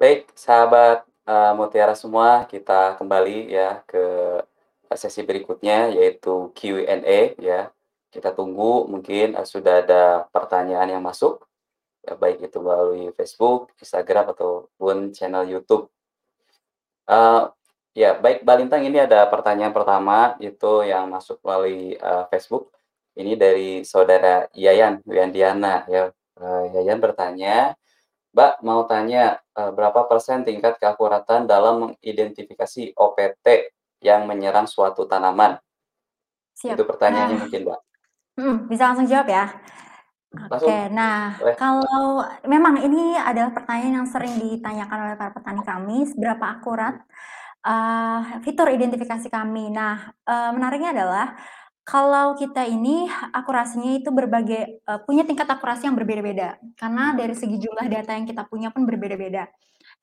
Baik, sahabat, eee, Mutiara semua, kita kembali ya ke sesi berikutnya yaitu Q&A ya. Kita tunggu mungkin, eee, sudah ada pertanyaan yang masuk, ya baik itu melalui Facebook, Instagram, ataupun channel YouTube. Eee, ya baik Mbak Lintang ini ada pertanyaan pertama itu yang masuk melalui, eee, Facebook. Ini dari saudara Yayan Wiandiana ya, eee, Yayan bertanya, "Mbak mau tanya, eee, berapa persen tingkat keakuratan dalam mengidentifikasi OPT yang menyerang suatu tanaman?" Siap. Itu Nah pertanyaannya mungkin, Mbak. mhm, bisa langsung jawab ya? Langsung, Oke, nah boleh. kalau memang ini adalah pertanyaan yang sering ditanyakan oleh para petani kami, seberapa akurat, eee, fitur identifikasi kami. Nah, eee, menariknya adalah kalau kita ini akurasinya itu berbagai eee, punya tingkat akurasi yang berbeda-beda, karena dari Mhm. segi jumlah data yang kita punya pun berbeda-beda.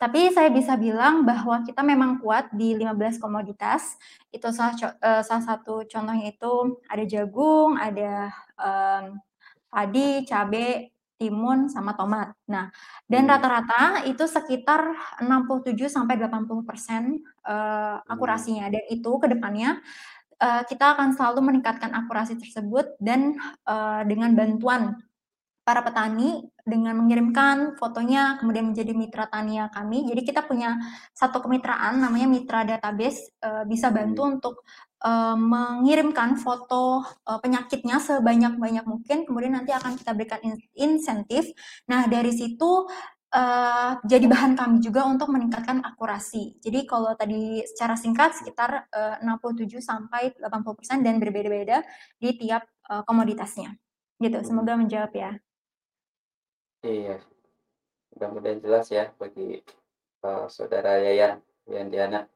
Tapi saya bisa bilang bahwa kita memang kuat di 15 komoditas, itu salah co eee, salah satu contohnya itu ada jagung, ada, mmm, padi, cabe, timun, sama tomat. Nah, dan Mmm. rata-rata itu sekitar 67%-80%, eee, Mmm. akurasinya dan itu ke depannya, eee, kita akan selalu meningkatkan akurasi tersebut dan, eee, dengan bantuan para petani dengan mengirimkan fotonya kemudian menjadi mitra tania kami. Jadi kita punya satu kemitraan namanya Mitra Database, eee, bisa bantu Mmm. untuk, eee, mengirimkan foto, eee, penyakitnya sebanyak-banyak mungkin, kemudian nanti akan kita berikan in insentif. Nah dari situ, eee, jadi bahan kami juga untuk meningkatkan akurasi. Jadi kalau tadi secara singkat sekitar, eee, 67%-80% dan berbeda-beda di tiap, eee, komoditasnya, gitu. Mhm. Semoga menjawab ya. Iya. Mudah-mudahan jelas ya bagi, eee, saudara Yayan Wiandiana.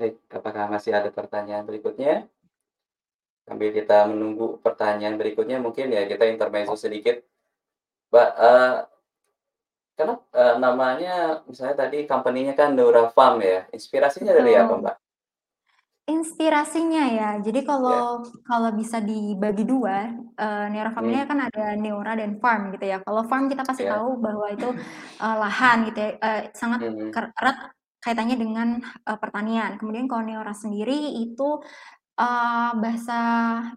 Baik, apakah masih ada pertanyaan berikutnya? Sambil kita menunggu pertanyaan berikutnya mungkin ya kita intermezzo sedikit. Mbak, eee kenap eee, namanya misalnya tadi company-nya kan Neurafarm ya, inspirasinya dari apa, Betul. Mbak? Inspirasinya ya, jadi Ya. kalau kalau bisa dibagi 2, eee, Neurafarm ini Mmm. kan ada Neura dan farm gitu ya. Kalau farm kita pasti Ya. tahu bahwa itu, eee, lahan gitu ya, eee, sangat Mhm. ker erat kaitannya dengan, eee, pertanian. Kemudian kalau Neura sendiri itu, eee, bahasa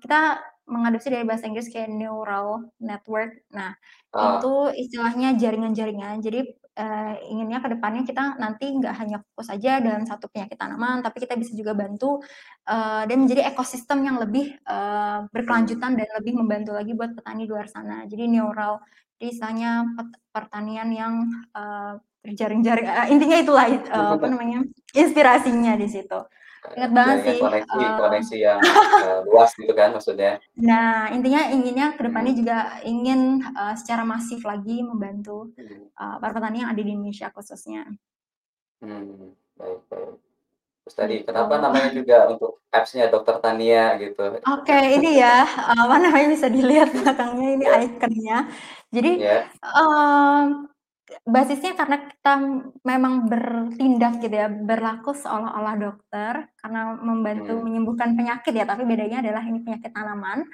kita mengadopsi dari bahasa Inggris kayak neural network. Nah, Ah. itu istilahnya jaringan-jaringan. Jadi, eee, inginnya ke depannya kita nanti nggak hanya fokus aja dalam satu penyakit tanaman, tapi kita bisa juga bantu, eee, dan menjadi ekosistem yang lebih, Mmm. berkelanjutan dan lebih membantu lagi buat petani di luar sana. Jadi neural, jadi istilahnya pet pertanian yang, eee, berjaring-jaring, eee, intinya itulah, eee, apa namanya, inspirasinya di situ. Eee, Inget banget sih, koneksi eee koneksi yang, eee, luas gitu kan maksudnya? Nah, intinya inginnya ke depannya Mhm. juga ingin, eee, secara masif lagi membantu, Mhm. eee, para petani yang ada di Indonesia khususnya. Mmm, baik baik. Terus tadi Gitu. kenapa namanya juga untuk apps-nya Dokter Tania gitu? Oke, ini ya, apa namanya, bisa dilihat belakangnya ini Iya. ikonnya. Jadi, Iya. eee, basisnya karena kita memang bertindak gitu ya, berlaku seolah-olah dokter karena membantu Mmm. menyembuhkan penyakit ya, tapi bedanya adalah ini penyakit tanaman.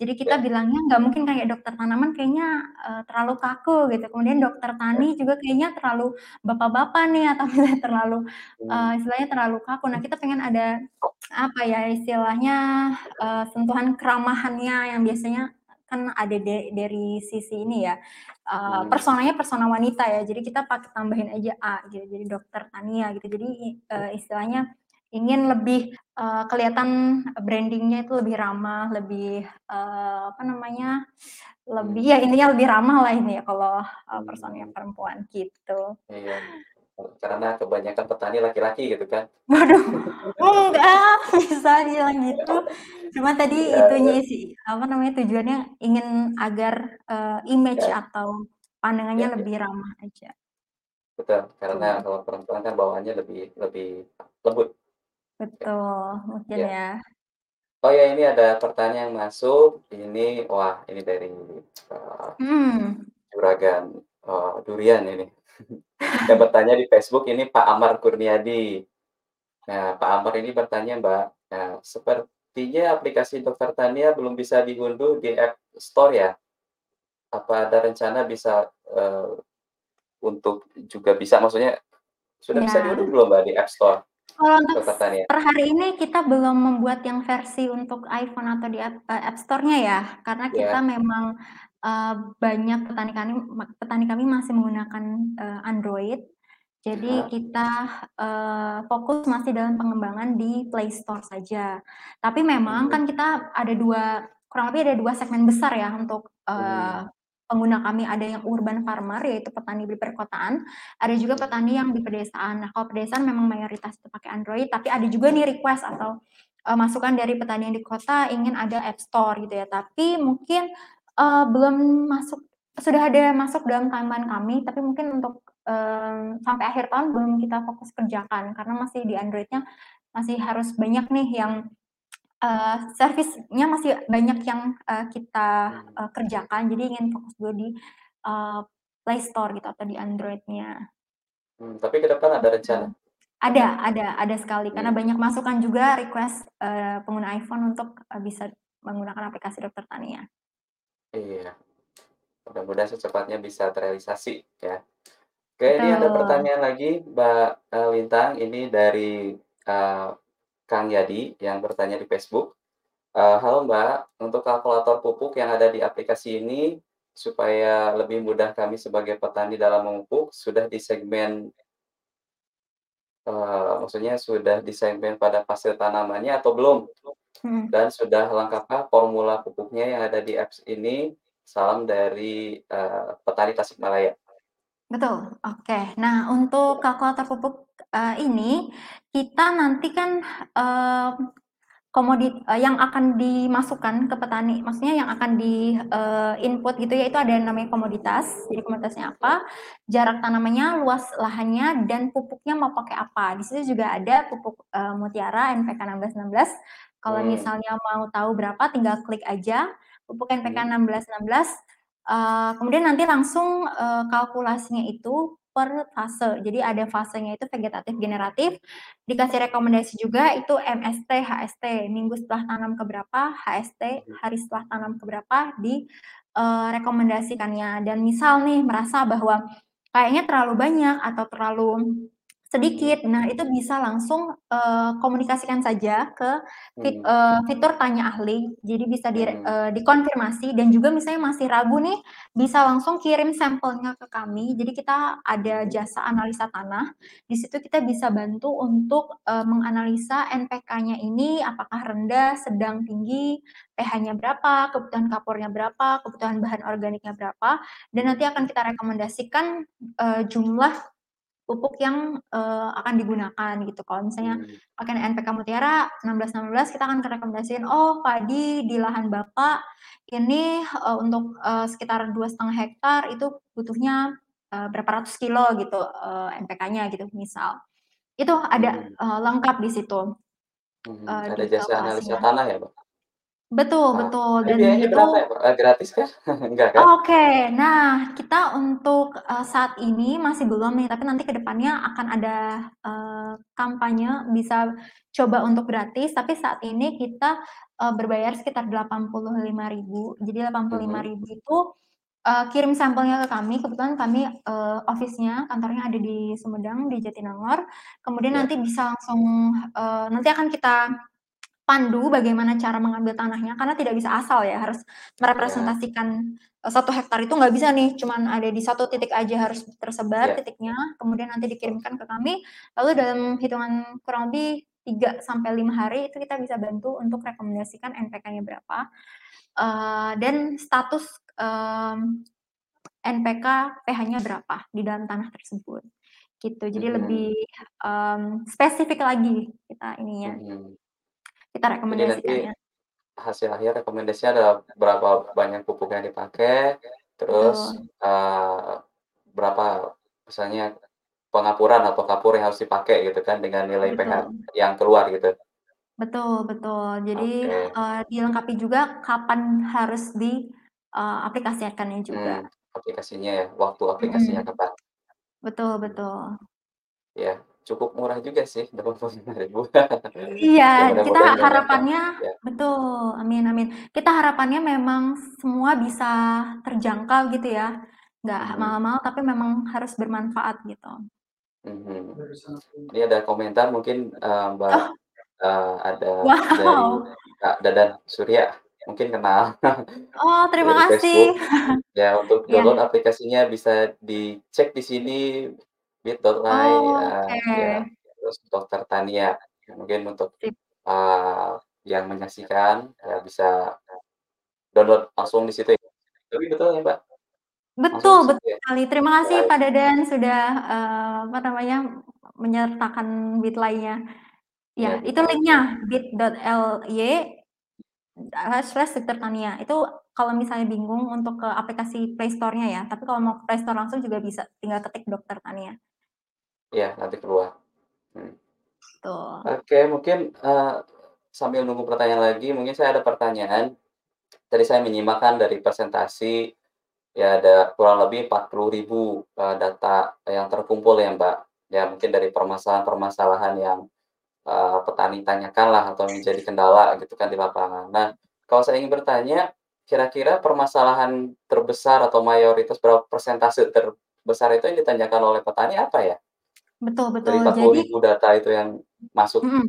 Jadi kita Ya. bilangnya nggak mungkin kayak dokter tanaman kayaknya, eee, terlalu kaku gitu, kemudian dokter tani Ya. juga kayaknya terlalu bapak-bapak nih atau misalnya terlalu, Mmm. istilahnya terlalu kaku. Nah, kita pengen ada, apa ya, istilahnya, eee, sentuhan keramahannya yang biasanya kan ada de dari sisi ini ya, eee, Mmm. personanya persona wanita ya, jadi kita pakai tambahin aja A gitu, jadi Dokter Tania gitu. Jadi, eee, istilahnya ingin lebih, eee, kelihatan branding-nya itu lebih ramah, lebih, eee, apa namanya, lebih Mmm. ya intinya lebih ramah lah ini ya kalau, eee, personanya Mmm. perempuan, gitu. Iya, karena kebanyakan petani laki-laki gitu kan? Waduh, enggak bisa dibilang gitu. Cuma tadi Iya itunya iya. sih, apa namanya, tujuannya ingin agar, eee, image Ya. atau pandangannya Ya ya. lebih ramah aja. Betul, karena Tuh. kalau perempuan kan bawaannya lebih lebih lembut. Ya. Betul, mungkin Ya. ya. Oh ya, ini ada pertanyaan yang masuk, ini wah ini dari, eee, Mhm. juragan, eee, durian ini. Yang bertanya di Facebook ini Pak Amar Kurniadi. Nah, Pak Amar ini bertanya, Mbak, nah, "Sepertinya aplikasi Dokter Tania belum bisa diunduh di App Store ya? Apa ada rencana bisa, eee" untuk juga bisa maksudnya sudah bisa diunduh belum, Mbak, di App Store Kalau untuk per hari ini kita belum membuat yang versi untuk iPhone atau di app eee, App Store-nya ya, karena kita Iya. memang, eee, banyak petani kami petani kami masih menggunakan, eee, Android. Jadi Aha. kita, eee, fokus masih dalam pengembangan di Play Store saja. Tapi memang Mhm. kan kita ada 2 kurang lebih ada 2 segmen besar ya untuk, Mhm. eee, pengguna kami, ada yang urban farmer yaitu petani di perkotaan, ada juga petani yang di pedesaan. Nah, kalau pedesaan memang mayoritas itu pakai Android, tapi ada juga nih request atau, eee, masukan dari petani yang di kota ingin ada App Store gitu ya. Tapi mungkin, eee, belum masuk sudah ada masuk dalam timeline kami, tapi mungkin untuk, eee, sampai akhir tahun belum kita fokus kerjakan karena masih di Android-nya masih harus banyak nih yang, eee, servisnya masih banyak yang, eee, kita, Mhm. eee, kerjakan. Jadi ingin fokus dulu di, eee, Play Store gitu atau di Android-nya. Mmm, tapi ke depan ada Gitu. rencana? Ada Akan ada ada sekali karena mmm. banyak masukan juga request, eee, pengguna iPhone untuk, eee, bisa menggunakan aplikasi Dokter Tania. Iya. Mudah-mudahan secepatnya bisa terrealisasi ya. Oke, ini ada Betul. pertanyaan lagi, Mbak, eee, Lintang, ini dari, eee, Kang Yadi yang bertanya di Facebook. Eee, "Halo, Mbak, untuk kalkulator pupuk yang ada di aplikasi ini, supaya lebih mudah kami sebagai petani dalam memupuk, sudah di segmen" eee, maksudnya sudah di segmen pada fase tanamannya atau belum? Mhm. Dan sudah lengkapkah formula pupuknya yang ada di apps ini? Salam dari, eee, petani Tasikmalaya. Betul, oke. Nah, untuk kalkulator pupuk, eee, ini kita nanti kan, eee, komodit eee, yang akan dimasukkan ke petani, maksudnya yang akan di, eee, input gitu ya, itu ada yang namanya komoditas. Jadi komoditasnya apa, jarak tanamannya, luas lahannya, dan pupuknya mau pakai apa. Di situ juga ada pupuk, eee, Mutiara NPK 1616. Kalau Mmm. misalnya mau tahu berapa tinggal klik aja pupuk NPK Mhm. 1616, eee, kemudian nanti langsung, eee, kalkulasinya itu per fase. Jadi ada fasenya itu vegetatif generatif, dikasih rekomendasi juga itu MST, HST, minggu setelah tanam ke berapa, HST, hari setelah tanam ke berapa, di, eee, rekomendasikannya. Dan misal nih merasa bahwa kayaknya terlalu banyak atau terlalu. Sedikit, nah itu bisa langsung, eee, komunikasikan saja ke fit Mhm. eee, fitur tanya ahli. Jadi bisa Mhm. eee, dikonfirmasi dan juga misalnya masih ragu nih, bisa langsung kirim sampelnya ke kami. Jadi kita ada jasa analisa tanah, di situ kita bisa bantu untuk, eee, menganalisa NPK-nya ini apakah rendah, sedang, tinggi, pH-nya berapa, kebutuhan kapornya berapa, kebutuhan bahan organiknya berapa, dan nanti akan kita rekomendasikan, eee, jumlah pupuk yang, eee, akan digunakan gitu. Kalau misalnya Mmm. pakai NPK Mutiara 1616, kita akan rekomendasiin, "Oh, padi di lahan Bapak ini, eee, untuk, eee, sekitar 2,5 hektar itu butuhnya, eee, berapa ratus kilo," gitu, eee, NPK-nya gitu misal. Itu ada, eee, lengkap di situ, Mhm, eee, ada jasa analisa tanah ya, Mbak? Betul Ah, betul, dan biayanya itu berapa ya, Mbak? Eee, gratis kah? Enggak kan? Oke. Nah, kita untuk, eee, saat ini masih belum nih, tapi nanti ke depannya akan ada, eee, kampanye bisa coba untuk gratis, tapi saat ini kita, eee, berbayar sekitar Rp85.000. Jadi delapan puluh lima Mhm. ribu itu, eee, kirim sampelnya ke kami, kebetulan kami, eee, office-nya, kantornya ada di Sumedang, di Jatinangor. Kemudian Ya. nanti bisa langsung, eee, nanti akan kita pandu bagaimana cara mengambil tanahnya, karena tidak bisa asal ya, harus merepresentasikan, eee, 1 hektar itu nggak bisa nih cuman ada di 1 titik aja, harus tersebar Ya. titiknya, kemudian nanti dikirimkan ke kami, lalu dalam hitungan kurang lebih 3 sampai 5 hari itu kita bisa bantu untuk rekomendasikan NPK-nya berapa, eee, dan status, mmm, NPK, pH-nya berapa di dalam tanah tersebut, gitu. Jadi Mhm. lebih, mmm, spesifik lagi kita ininya, Mhm. Kita Jadi nanti rekomendasikannya. hasil akhir rekomendasinya adalah berapa banyak pupuk yang dipakai, terus, Betul. eee, berapa misalnya pengapuran atau kapur yang harus dipakai gitu kan dengan nilai pH Betul. yang keluar gitu. Betul betul. Jadi, Oke. eee, dilengkapi juga kapan harus di, eee, aplikasikannya Mmm, juga. aplikasinya ya, waktu aplikasinya Mhm. kapan. Betul betul. Ya, cukup murah juga sih Rp85.000. Iya, Ya kita harapannya ya. betul, amin amin. Kita harapannya memang semua bisa terjangkau gitu ya, nggak Mhm. mahal-mahal tapi memang harus bermanfaat gitu. Mhm. Ini ada komentar mungkin, eee, Mbak, Oh. eee, ada dari Wow. Kak Dadan Surya, mungkin kenal Oh, terima dari kasih. Facebook. Ya, untuk Iya. download aplikasinya bisa dicek di sini bit.ly, eee, Oke. ya, terus Dokter Tania. Mungkin untuk, Sip. eee, yang menyaksikan, ya bisa download langsung di situ ya. Tapi betul ya, Mbak? Langsung Betul situ betul ya? sekali. Terima kasih Baik. Pak Dadan sudah, eee, apa namanya, menyertakan bit.ly-nya. Iya, Ya, itu bit.ly-nya. link-nya bit.ly eee, slash Dokter Tania. Itu kalau misalnya bingung untuk ke aplikasi Play Store-nya ya, tapi kalau mau ke Play Store langsung juga bisa, tinggal ketik Dokter Tania. Iya, nanti keluar. Mhm. Betul. Oke, mungkin, eee, sambil nunggu pertanyaan lagi, mungkin saya ada pertanyaan. Tadi saya menyimak kan dari presentasi, ya ada kurang lebih 40.000, eee, data yang terkumpul ya, Mbak. Ya mungkin dari permasalahan-permasalahan yang, eee, petani tanyakan lah atau menjadi kendala gitu kan di lapangan. Nah, kalau saya ingin bertanya, kira-kira permasalahan terbesar atau mayoritas berapa persentase terbesar itu yang ditanyakan oleh petani apa ya? Betul Dari betul. empat puluh Jadi ribu data itu yang masuk. mhm.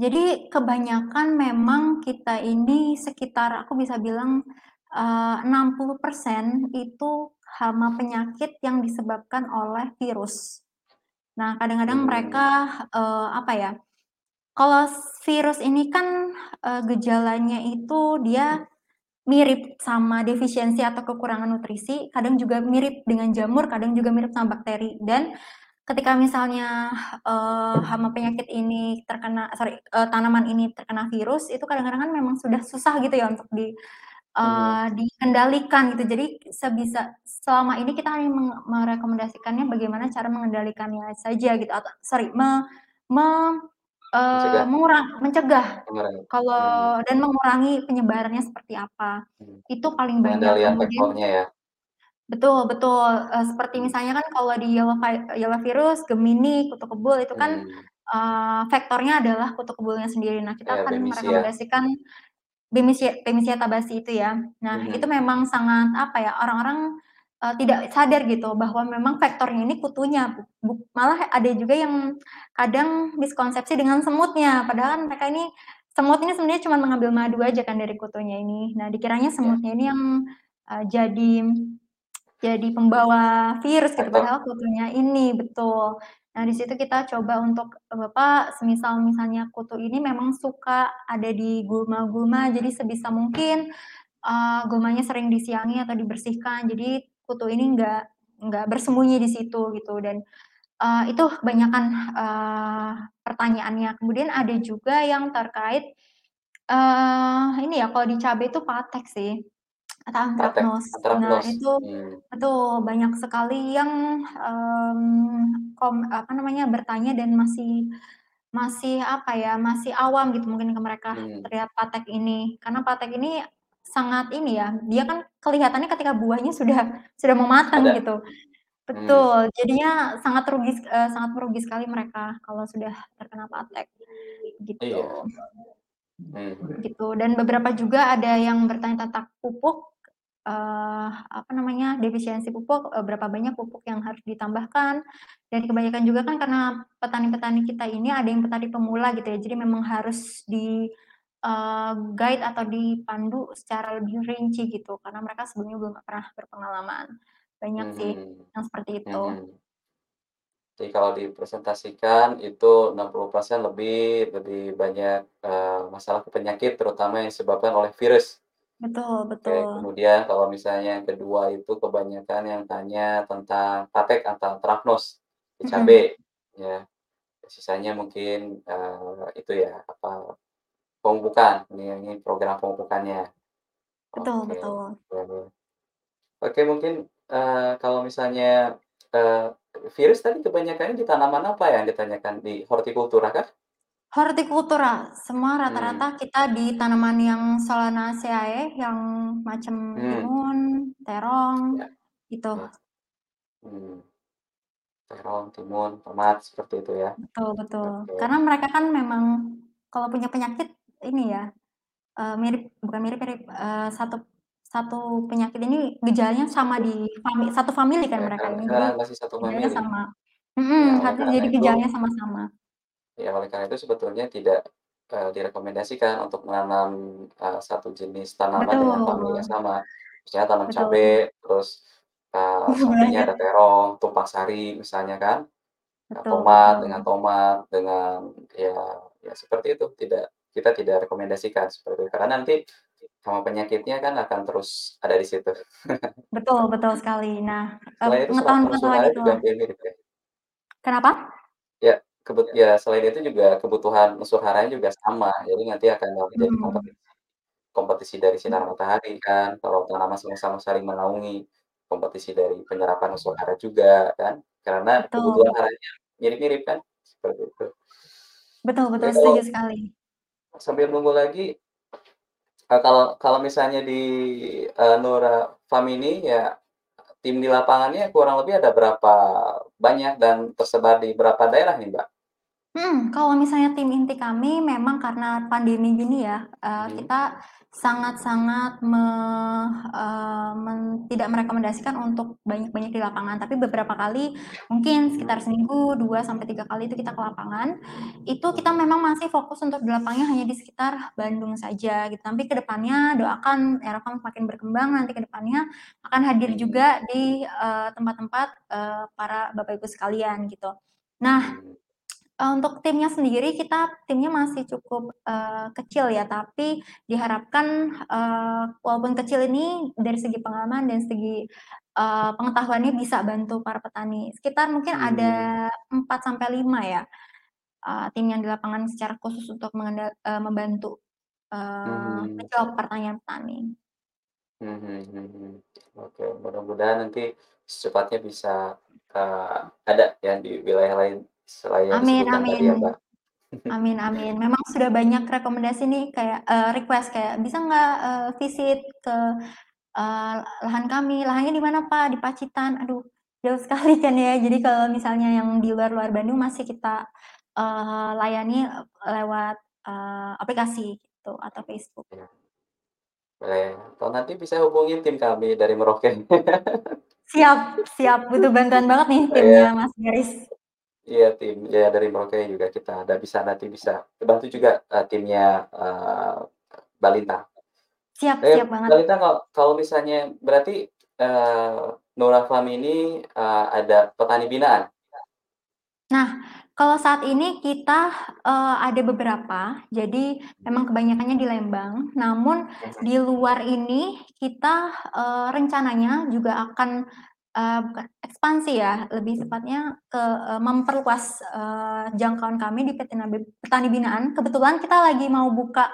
Jadi kebanyakan memang kita ini sekitar aku bisa bilang, eee, 60% itu hama penyakit yang disebabkan oleh virus. Nah, kadang-kadang Mmm. mereka, eee, apa ya, kalau virus ini kan, eee, gejalanya itu dia mirip sama defisiensi atau kekurangan nutrisi, kadang juga mirip dengan jamur, kadang juga mirip sama bakteri. Dan ketika misalnya, eee, hama penyakit ini terkena sorry, eee, tanaman ini terkena virus, itu kadang-kadang kan memang sudah susah gitu ya untuk di eee, dikendalikan gitu. Jadi sebisa selama ini kita hanya merekomendasikannya bagaimana cara mengendalikannya saja gitu atau sorry, me me eee, Mencegah. mengurang mencegah Mengurangi. Kalau dan mengurangi penyebarannya seperti apa, Mhm. itu paling banyak. Pengendalian Kemudian ya? Betul betul, eee, seperti misalnya kan kalau di yellow vi yellow virus, Gemini, kutu kebul itu kan, Mhm. eee, vektornya adalah kutu kebulnya sendiri. Nah, kita Iya, akan merekomendasikan Bemisia tabaci itu ya. Nah, itu Mhm. memang sangat apa ya, orang-orang, eee, tidak sadar gitu bahwa memang vektornya ini kutunya, buk buk malah ada juga yang kadang miskonsepsi dengan semutnya, padahal kan mereka ini semut ini sebenarnya cuman mengambil madu aja kan dari kutunya ini. Nah, dikiranya Iya. semutnya ini yang, eee, jadi jadi pembawa virus gitu, padahal kutunya ini, betul. Nah, di situ kita coba untuk, Bapak semisal misalnya kutu ini memang suka ada di gulma-gulma, jadi sebisa mungkin, eee, gulmanya sering disiangi atau dibersihkan, jadi kutu ini nggak nggak bersembunyi di situ gitu dan, eee, itu kebanyakan, eee, pertanyaannya. Kemudian ada juga yang terkait, eee, ini ya, kalau di cabe itu patek sih atau Patek, anthracnose. Nah, anthracnose. itu Mmm. betul, banyak sekali yang, mmm, kom apa namanya, bertanya dan masih masih apa ya, masih awam gitu mungkin ke mereka Mhm. terhadap patek ini. Karena patek ini sangat ini ya, dia kan kelihatannya ketika buahnya sudah sudah mau matang Ada. gitu. Mmm. Betul, jadinya sangat rugi eee, sangat merugi sekali mereka kalau sudah terkena patek, Iya. gitu. Mhm. Gitu, dan beberapa juga ada yang bertanya tentang pupuk, eee, apa namanya, defisiensi pupuk, eee, berapa banyak pupuk yang harus ditambahkan, dan kebanyakan juga kan karena petani-petani kita ini ada yang petani pemula gitu ya, jadi memang harus di, eee, guide atau dipandu secara lebih rinci gitu, karena mereka sebelumnya belum pernah berpengalaman. Banyak sih Mhm. yang seperti itu. Mhm. Jadi kalau dipresentasikan itu 60% lebih lebih banyak, eee, masalah ke penyakit terutama yang disebabkan oleh virus. Betul Oke, betul. kemudian kalau misalnya yang kedua itu kebanyakan yang tanya tentang patek atau anthracnose di cabe, Mhm. ya. Sisanya mungkin, eee, itu ya, apa, pemupukan, ini ini program pemupukannya. Betul Oke, betul. boleh. Oke mungkin, eee, kalau misalnya, eee, virus tadi kebanyakannya di tanaman apa yang ditanyakan, di hortikultura kah? Hortikultura, semua Mmm. rata-rata kita di tanaman yang Solanaceae yang macam Mmm. timun, terong, Ya. gitu. Ya. Mmm. Terong, timun, tomat, seperti itu ya. Betul betul. Oke. Karena mereka kan memang kalau punya penyakit ini ya, eee, mirip bukan mirip-mirip, eee, satu satu penyakit ini gejalanya sama di fami satu famili kan Ya mereka karena ini, karena masih satu famili. sama Ya hati karena jadi itu gejalanya sama-sama. Ya oleh karena itu sebetulnya tidak, eee, direkomendasikan untuk menanam, eee, satu jenis tanaman dengan famili yang Betul. sama. Misalnya tanam Betul cabe, sih. terus, Iya sampingnya ada terong, tumpang sari misalnya kan, Betul tomat dengan betul. tomat, dengan ya ya seperti itu, tidak kita tidak rekomendasikan seperti itu, karena nanti hama penyakitnya kan akan terus ada di situ. Betul betul sekali. Nah, Selain itu pengetahuan-pengetahuan hara juga. Kenapa? Ya, kebut ya selain itu juga kebutuhan unsur haranya juga sama, jadi nanti akan menjadi Mhm. kompetisi kompetisi dari sinar matahari kan, kalau tanaman sama-sama saling menaungi, kompetisi dari penyerapan unsur hara juga kan, karena kebutuhan Betul. haranya mirip-mirip kan, seperti itu. Betul betul, kalau setuju sekali. sambil nunggu lagi eee, kalau kalau misalnya di, eee, Nura Farm ini ya, tim di lapangannya kurang lebih ada berapa banyak dan tersebar di berapa daerah nih, Mbak? Mhm, kalau misalnya tim inti kami memang karena pandemi gini ya, eee, Mhm. kita sangat-sangat me eee, men tidak merekomendasikan untuk banyak-banyak di lapangan, tapi beberapa kali mungkin Mhm. sekitar seminggu 2 sampai 3 kali itu kita ke lapangan, itu kita Mhm. memang masih fokus untuk di lapangnya hanya di sekitar Bandung saja gitu, tapi ke depannya doakan harapan makin berkembang nanti ke depannya akan hadir Mhm. juga di, eee, tempat-tempat, eee, para Bapak Ibu sekalian gitu. Nah, Mhm. Eee, untuk timnya sendiri kita timnya masih cukup, eee, kecil ya, tapi diharapkan, eee, walaupun kecil ini dari segi pengalaman dan segi, eee, pengetahuannya bisa bantu para petani. Sekitar mungkin Mmm. ada 4 sampai 5 ya, eee, tim yang di lapangan secara khusus untuk mengenda eee, membantu, eee, Mhm. menjawab pertanyaan petani. Mhm mhm. Oke, mudah-mudahan nanti secepatnya bisa, eee, ada ya di wilayah lain selain yang Amin disebutkan tadi amin. ya, Mbak. Amin amin. Memang sudah banyak rekomendasi nih kayak, eee, request kayak, "Bisa nggak, eee, visit ke, eee, lahan kami?" "Lahannya di mana, Pak?" "Di Pacitan." Aduh, jauh sekali kan ya, jadi kalau misalnya yang di luar-luar Bandung masih kita, eee, layani lewat, eee, aplikasi gitu atau Facebook. Iya. Boleh, atau nanti bisa hubungin tim kami dari Merauke. Siap siap, butuh bantuan banget nih Oh timnya iya. Mas Garis. Iya tim ya dari Merauke juga kita ada bisa nanti bisa bantu juga, eee, timnya, Balintang. Siap Eh, siap banget. Balintang kalau kalau misalnya berarti, eee, Nura Farm ini, eee, ada petani binaan? Nah, kalau saat ini kita, eee, ada beberapa, jadi memang kebanyakannya di Lembang, namun Mhm. di luar ini kita, eee, rencananya juga akan, eee, bukan ekspansi ya, lebih tepatnya ke, eee, memperluas, eee, jangkauan kami di Petani Bi Petani Binaan. Kebetulan kita lagi mau buka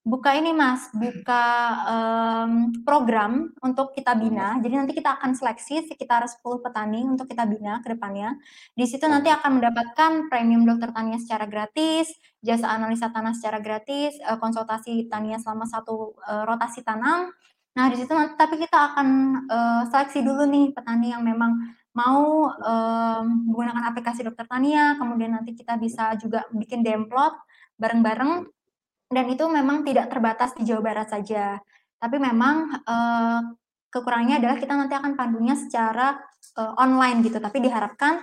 buka ini Mas, buka, mmm, program untuk kita bina, jadi nanti kita akan seleksi sekitar 10 petani untuk kita bina ke depannya. Di situ nanti Mhm. akan mendapatkan premium dokter taninya secara gratis, jasa analisa tanah secara gratis, eee, konsultasi taninya selama 1, eee, rotasi tanam. Nah di situ nanti tapi kita akan, eee, seleksi dulu nih petani yang memang mau, mmm, menggunakan aplikasi dokter tania, kemudian nanti kita bisa juga bikin demplot bareng-bareng, dan itu memang tidak terbatas di Jawa Barat saja. Tapi memang, eee, kekurangannya adalah kita nanti akan pandunya secara, eee, online gitu, tapi diharapkan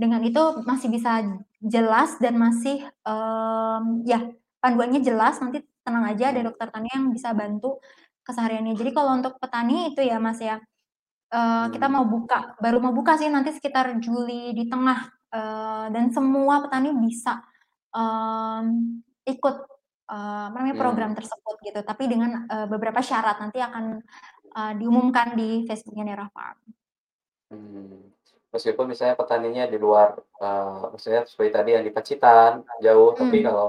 dengan itu masih bisa jelas dan masih, mmm, ya panduannya jelas, nanti tenang aja ada dokter tani yang bisa bantu kesehariannya. Jadi kalau untuk petani itu ya Mas ya, eee, kita Mmm. mau buka baru mau buka sih nanti sekitar Juli di tengah, eee, dan semua petani bisa, mmm, ikut, namanya, program tersebut gitu, tapi dengan, beberapa syarat nanti akan, diumumkan di Facebook-nya Nera Farm. Mmm, meskipun misalnya petaninya di luar, eee, maksudnya seperti tadi yang di Pacitan, jauh, tapi Mmm. kalau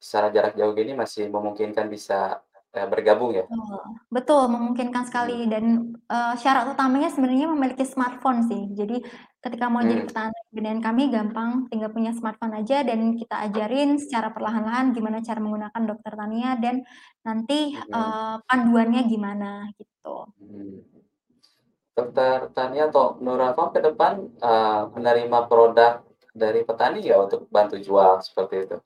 secara jarak jauh gini masih memungkinkan bisa, eee, bergabung ya? Betul betul, memungkinkan sekali dan, eee, syarat utamanya sebenarnya memiliki smartphone sih. Jadi ketika mau jadi Mmm. petani binaan kami gampang, tinggal punya smartphone aja dan kita ajarin secara perlahan-lahan gimana cara menggunakan dokter tania dan nanti, Mhm. eee, panduannya gimana, gitu. Mhm. Dokter Tania atau Farm ke depan, eee, menerima produk dari petani nggak untuk bantu jual seperti itu?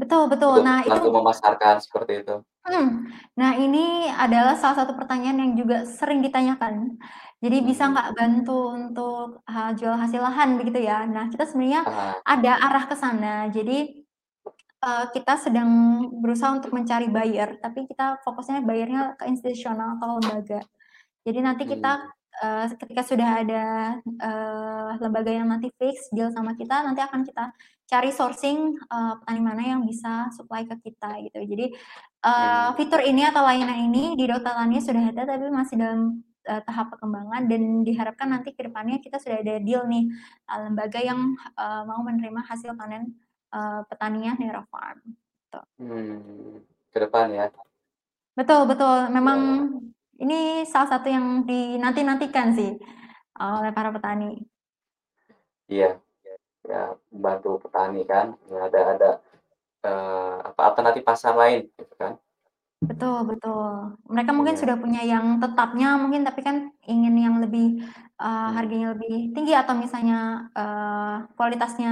Betul betul. Untuk Nah itu bantu memasarkan seperti itu? Mhm. Nah, ini adalah salah satu pertanyaan yang juga sering ditanyakan. Jadi, "Bisa Mhm. nggak bantu untuk, eee, jual hasil lahan?" Begitu ya. Nah, kita sebenarnya Ah. ada arah ke sana. Jadi, eee, kita sedang berusaha untuk mencari buyer, tapi kita fokusnya buyer-nya ke institusional atau lembaga. Jadi nanti kita, Mmm. eee, ketika sudah ada, eee, lembaga yang nanti fix deal sama kita, nanti akan kita cari sourcing, eee, petani mana yang bisa supply ke kita, gitu. Jadi, Mmm. fitur ini atau layanan ini di Dotalannya sudah ada, tapi masih dalam, eee, tahap perkembangan dan diharapkan nanti ke depannya kita sudah ada deal nih, eee, lembaga yang, eee, mau menerima hasil panen, eee, petaninya Nera Farm, gitu. Mmm, ke depan ya? Betul betul. Memang Iya. ini salah satu yang dinanti-nantikan sih, oleh para petani. Iya. Ya, membantu petani kan, ya ada ada, eee, apa, alternatif pasar lain, gitu kan. Betul betul. Mereka mungkin Iya. sudah punya yang tetapnya mungkin, tapi kan ingin yang lebih, Mmm. harganya lebih tinggi atau misalnya, eee, kualitasnya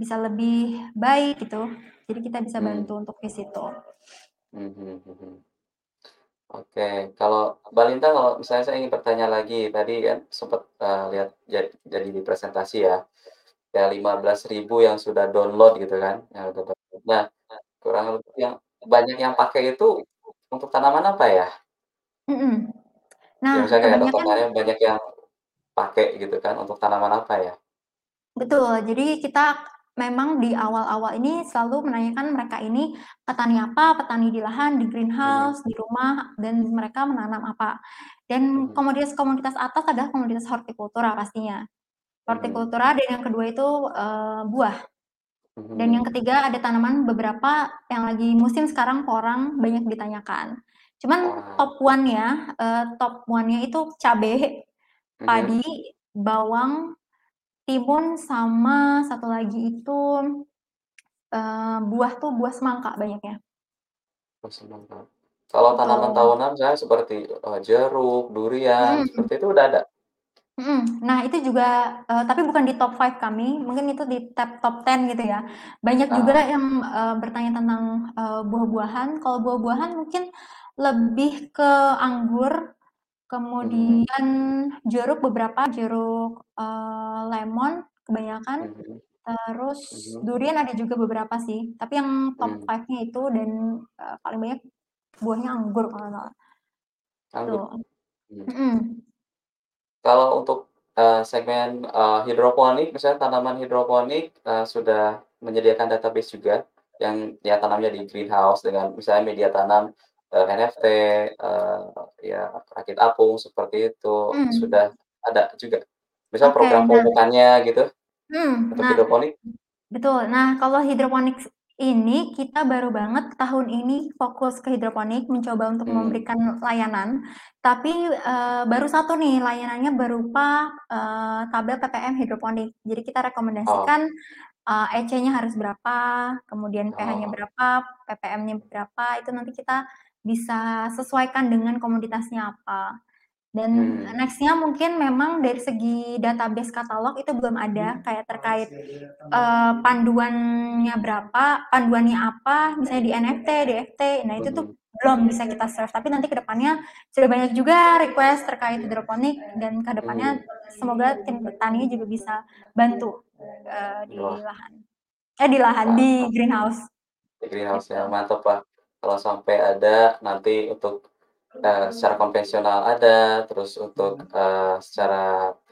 bisa lebih baik, gitu. Jadi kita bisa Mmm. bantu untuk di situ. Mhm mhm. Oke, kalau Mbak Linta kalau misalnya saya ingin bertanya lagi, tadi kan sempet, eee, lihat jad jadi di presentasi ya, ya 15.000 yang sudah download gitu kan, yang udah download. Nah, kurang lebih yang banyak yang pakai itu untuk tanaman apa ya? Mhm. Ya Nah, misalnya kayak Dokter kebanyakan banyak yang pakai gitu kan, untuk tanaman apa ya? Betul. Jadi kita memang di awal-awal ini selalu menanyakan mereka ini petani apa, petani di lahan, di Mhm. greenhouse, di rumah, dan mereka menanam apa. Dan Mhm. komoditas-komoditas atas adalah komoditas hortikultura pastinya. Hortikultura dan yang kedua itu, eee, buah. Dan yang ketiga ada tanaman beberapa yang lagi musim sekarang porang banyak ditanyakan. Cuman top one-nya, eee, top one-nya itu cabe, padi, bawang, timun, sama satu lagi itu, eee, buah tuh buah semangka banyaknya. Oh semangka. Kalau tanaman tahunan misalnya seperti, eee, jeruk, durian, Mhm. seperti itu udah ada? Mhm. Nah itu juga, eee, tapi bukan di top 5 kami, mungkin itu di tab top 10 gitu ya. Banyak juga Ah. yang, eee, bertanya tentang, eee, buah-buahan. Kalau buah-buahan mungkin lebih ke anggur, Mhm. kemudian jeruk beberapa, jeruk, eee, lemon kebanyakan, Mhm. terus Mhm. durian ada juga beberapa sih, tapi yang top Mmm. 5-nya itu dan, eee, paling banyak buahnya anggur kalau nggak salah. Anggur? Mhm. Kalau untuk, eee, segmen, eee, hidroponik, misalnya tanaman hidroponik, eee, sudah menyediakan database juga, yang ya tanamnya di greenhouse dengan misalnya media tanam, eee, NFT, eee, ya rakit apung seperti itu, Mmm. sudah ada juga? Misal Oke, program nah pemupukannya gitu, Mhm, untuk nah hidroponik? betul. Nah kalau hidroponiks ini kita baru banget tahun ini fokus ke hidroponik, mencoba untuk Mmm. memberikan layanan, tapi, eee, baru 1 nih layanannya berupa, eee, tabel ppm hidroponik. Jadi kita Oh. rekomendasikan, eee, EC-nya harus berapa, kemudian pH-nya Oh. berapa, ppm-nya berapa, itu nanti kita bisa sesuaikan dengan komoditasnya apa. Dan Mmm. next-nya mungkin memang dari segi database katalog itu belum ada, kayak terkait, eee, panduannya berapa, panduannya apa, misalnya di NFT, DFT, nah itu tuh Mhm. belum bisa kita serve. Tapi nanti ke depannya sudah banyak juga request terkait hidroponik dan ke Mmm. depannya semoga tim petani juga bisa bantu, eee, di Wah. lahan eh di lahan, di Mantap. greenhouse. Di greenhouse ya, mantap lah. Kalau sampai ada nanti untuk, eee, secara konvensional ada, terus untuk, eee, secara,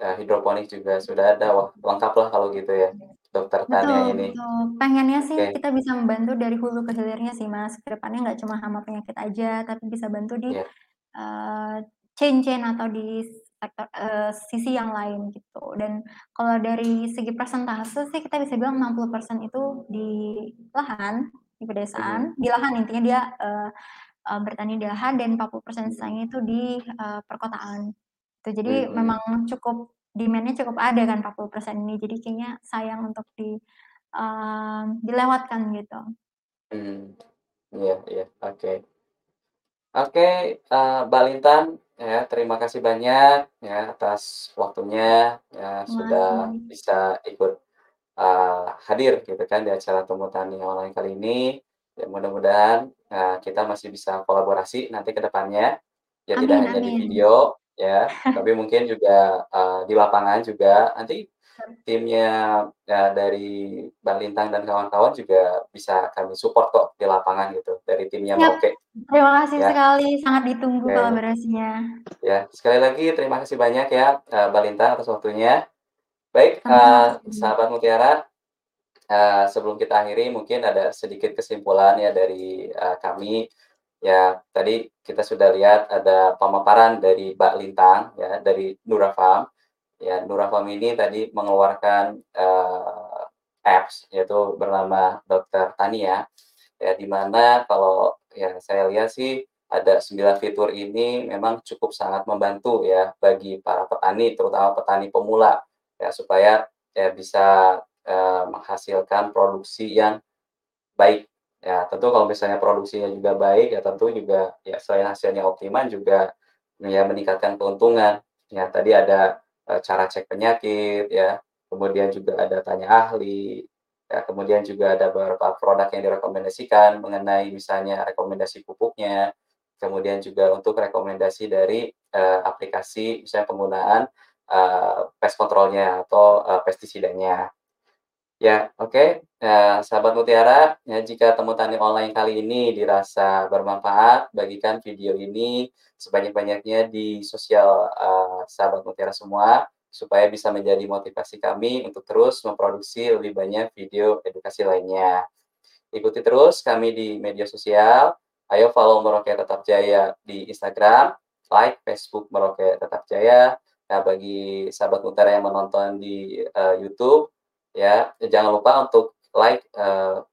eee, hidroponik juga sudah ada, wah lengkap lah kalau gitu ya, Dokter Tania Betul ini. betul. Pengennya sih Oke. kita bisa membantu dari hulu ke hilirnya sih Mas, ke depannya nggak cuma hama penyakit aja, tapi bisa bantu di, Iya. eee, chain-chain atau di sektor eee, sisi yang lain gitu. Dan kalau dari segi persentase sih kita bisa bilang 60% itu di lahan, di pedesaan, di lahan intinya dia, eee eee, bertani di lahan dan 40% Mhm. sisanya itu di, eee, perkotaan. Tuh jadi Mhm. memang cukup demand-nya cukup ada kan 40% ini, jadi kayaknya sayang untuk di, eee, dilewatkan gitu. Mmm. Iya iya, oke. Oke, eee, Mbak Lintan, ya terima kasih banyak ya atas waktunya, ya sudah Makasih. bisa ikut, eee, hadir gitu kan di acara Temu Tani Online kali ini. Ya mudah-mudahan, eee, kita masih bisa kolaborasi nanti ke depannya, ya tidak Amin hanya di amin. video ya, tapi mungkin juga, eee, di lapangan juga. Nanti timnya, eee, dari Bang Lintang dan kawan-kawan juga bisa kami support kok di lapangan gitu, dari timnya Siap, Merauke, terima kasih ya. sekali, sangat ditunggu Oke. kolaborasinya. Ya, sekali lagi terima kasih banyak ya, eee, Mbak Lintang atas waktunya. Baik, Mas. sahabat Mutiara, eee, sebelum kita akhiri mungkin ada sedikit kesimpulan ya dari, eee, kami. Ya, tadi kita sudah lihat ada pemaparan dari Mbak Lintang ya, dari Nura Farm. Ya, Nura Farm ini tadi mengeluarkan, eee, apps yaitu bernama Dokter Tania, ya di mana kalau ya saya lihat sih ada 9 fitur ini memang cukup sangat membantu ya bagi para petani, terutama petani pemula, ya supaya ya bisa, eee, menghasilkan produksi yang baik. Ya tentu kalau misalnya produksinya juga baik, ya tentu juga ya selain hasilnya optimal juga ya meningkatkan keuntungan. Ya tadi ada, eee, cara cek penyakit ya, kemudian juga ada tanya ahli, ya kemudian juga ada beberapa produk yang direkomendasikan mengenai misalnya rekomendasi pupuknya, kemudian juga untuk rekomendasi dari, eee, aplikasi misalnya penggunaan, eee, pest control-nya atau, eee, pestisidanya. Ya, oke, eee, sahabat Mutiara, ya jika temu tani online kali ini dirasa bermanfaat, bagikan video ini sebanyak-banyaknya di sosial, eee, sahabat Mutiara semua, supaya bisa menjadi motivasi kami untuk terus memproduksi lebih banyak video edukasi lainnya. Ikuti terus kami di media sosial, ayo follow Merauke Tetap Jaya di Instagram, like Facebook Merauke Tetap Jaya. Nah, bagi sahabat Mutiara yang menonton di, eee, YouTube, ya jangan lupa untuk like, eee,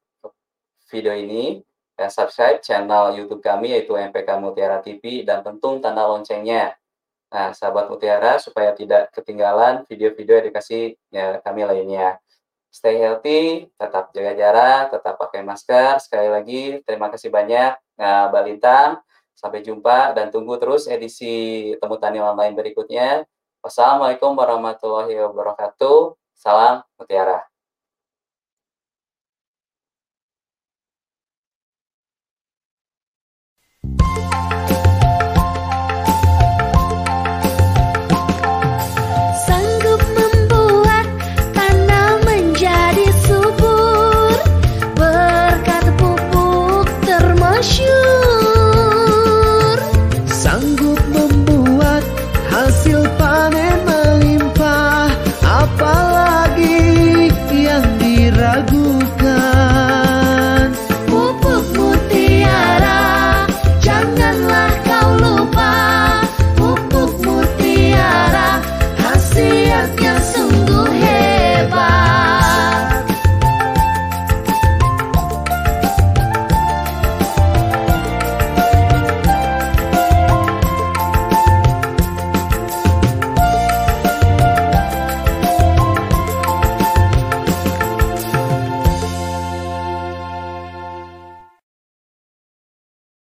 video ini, dan subscribe channel YouTube kami yaitu MPK Mutiara TV dan tentu tanda loncengnya. Nah, sahabat Mutiara supaya tidak ketinggalan video-video edukasi, ya kami lainnya. Stay healthy, tetap jaga jarak, tetap pakai masker. Sekali lagi terima kasih banyak, Lintang. Sampai jumpa dan tunggu terus edisi Temu Tani Online berikutnya. Wassalamualaikum warahmatullahi wabarakatuh. Salam Mutiara.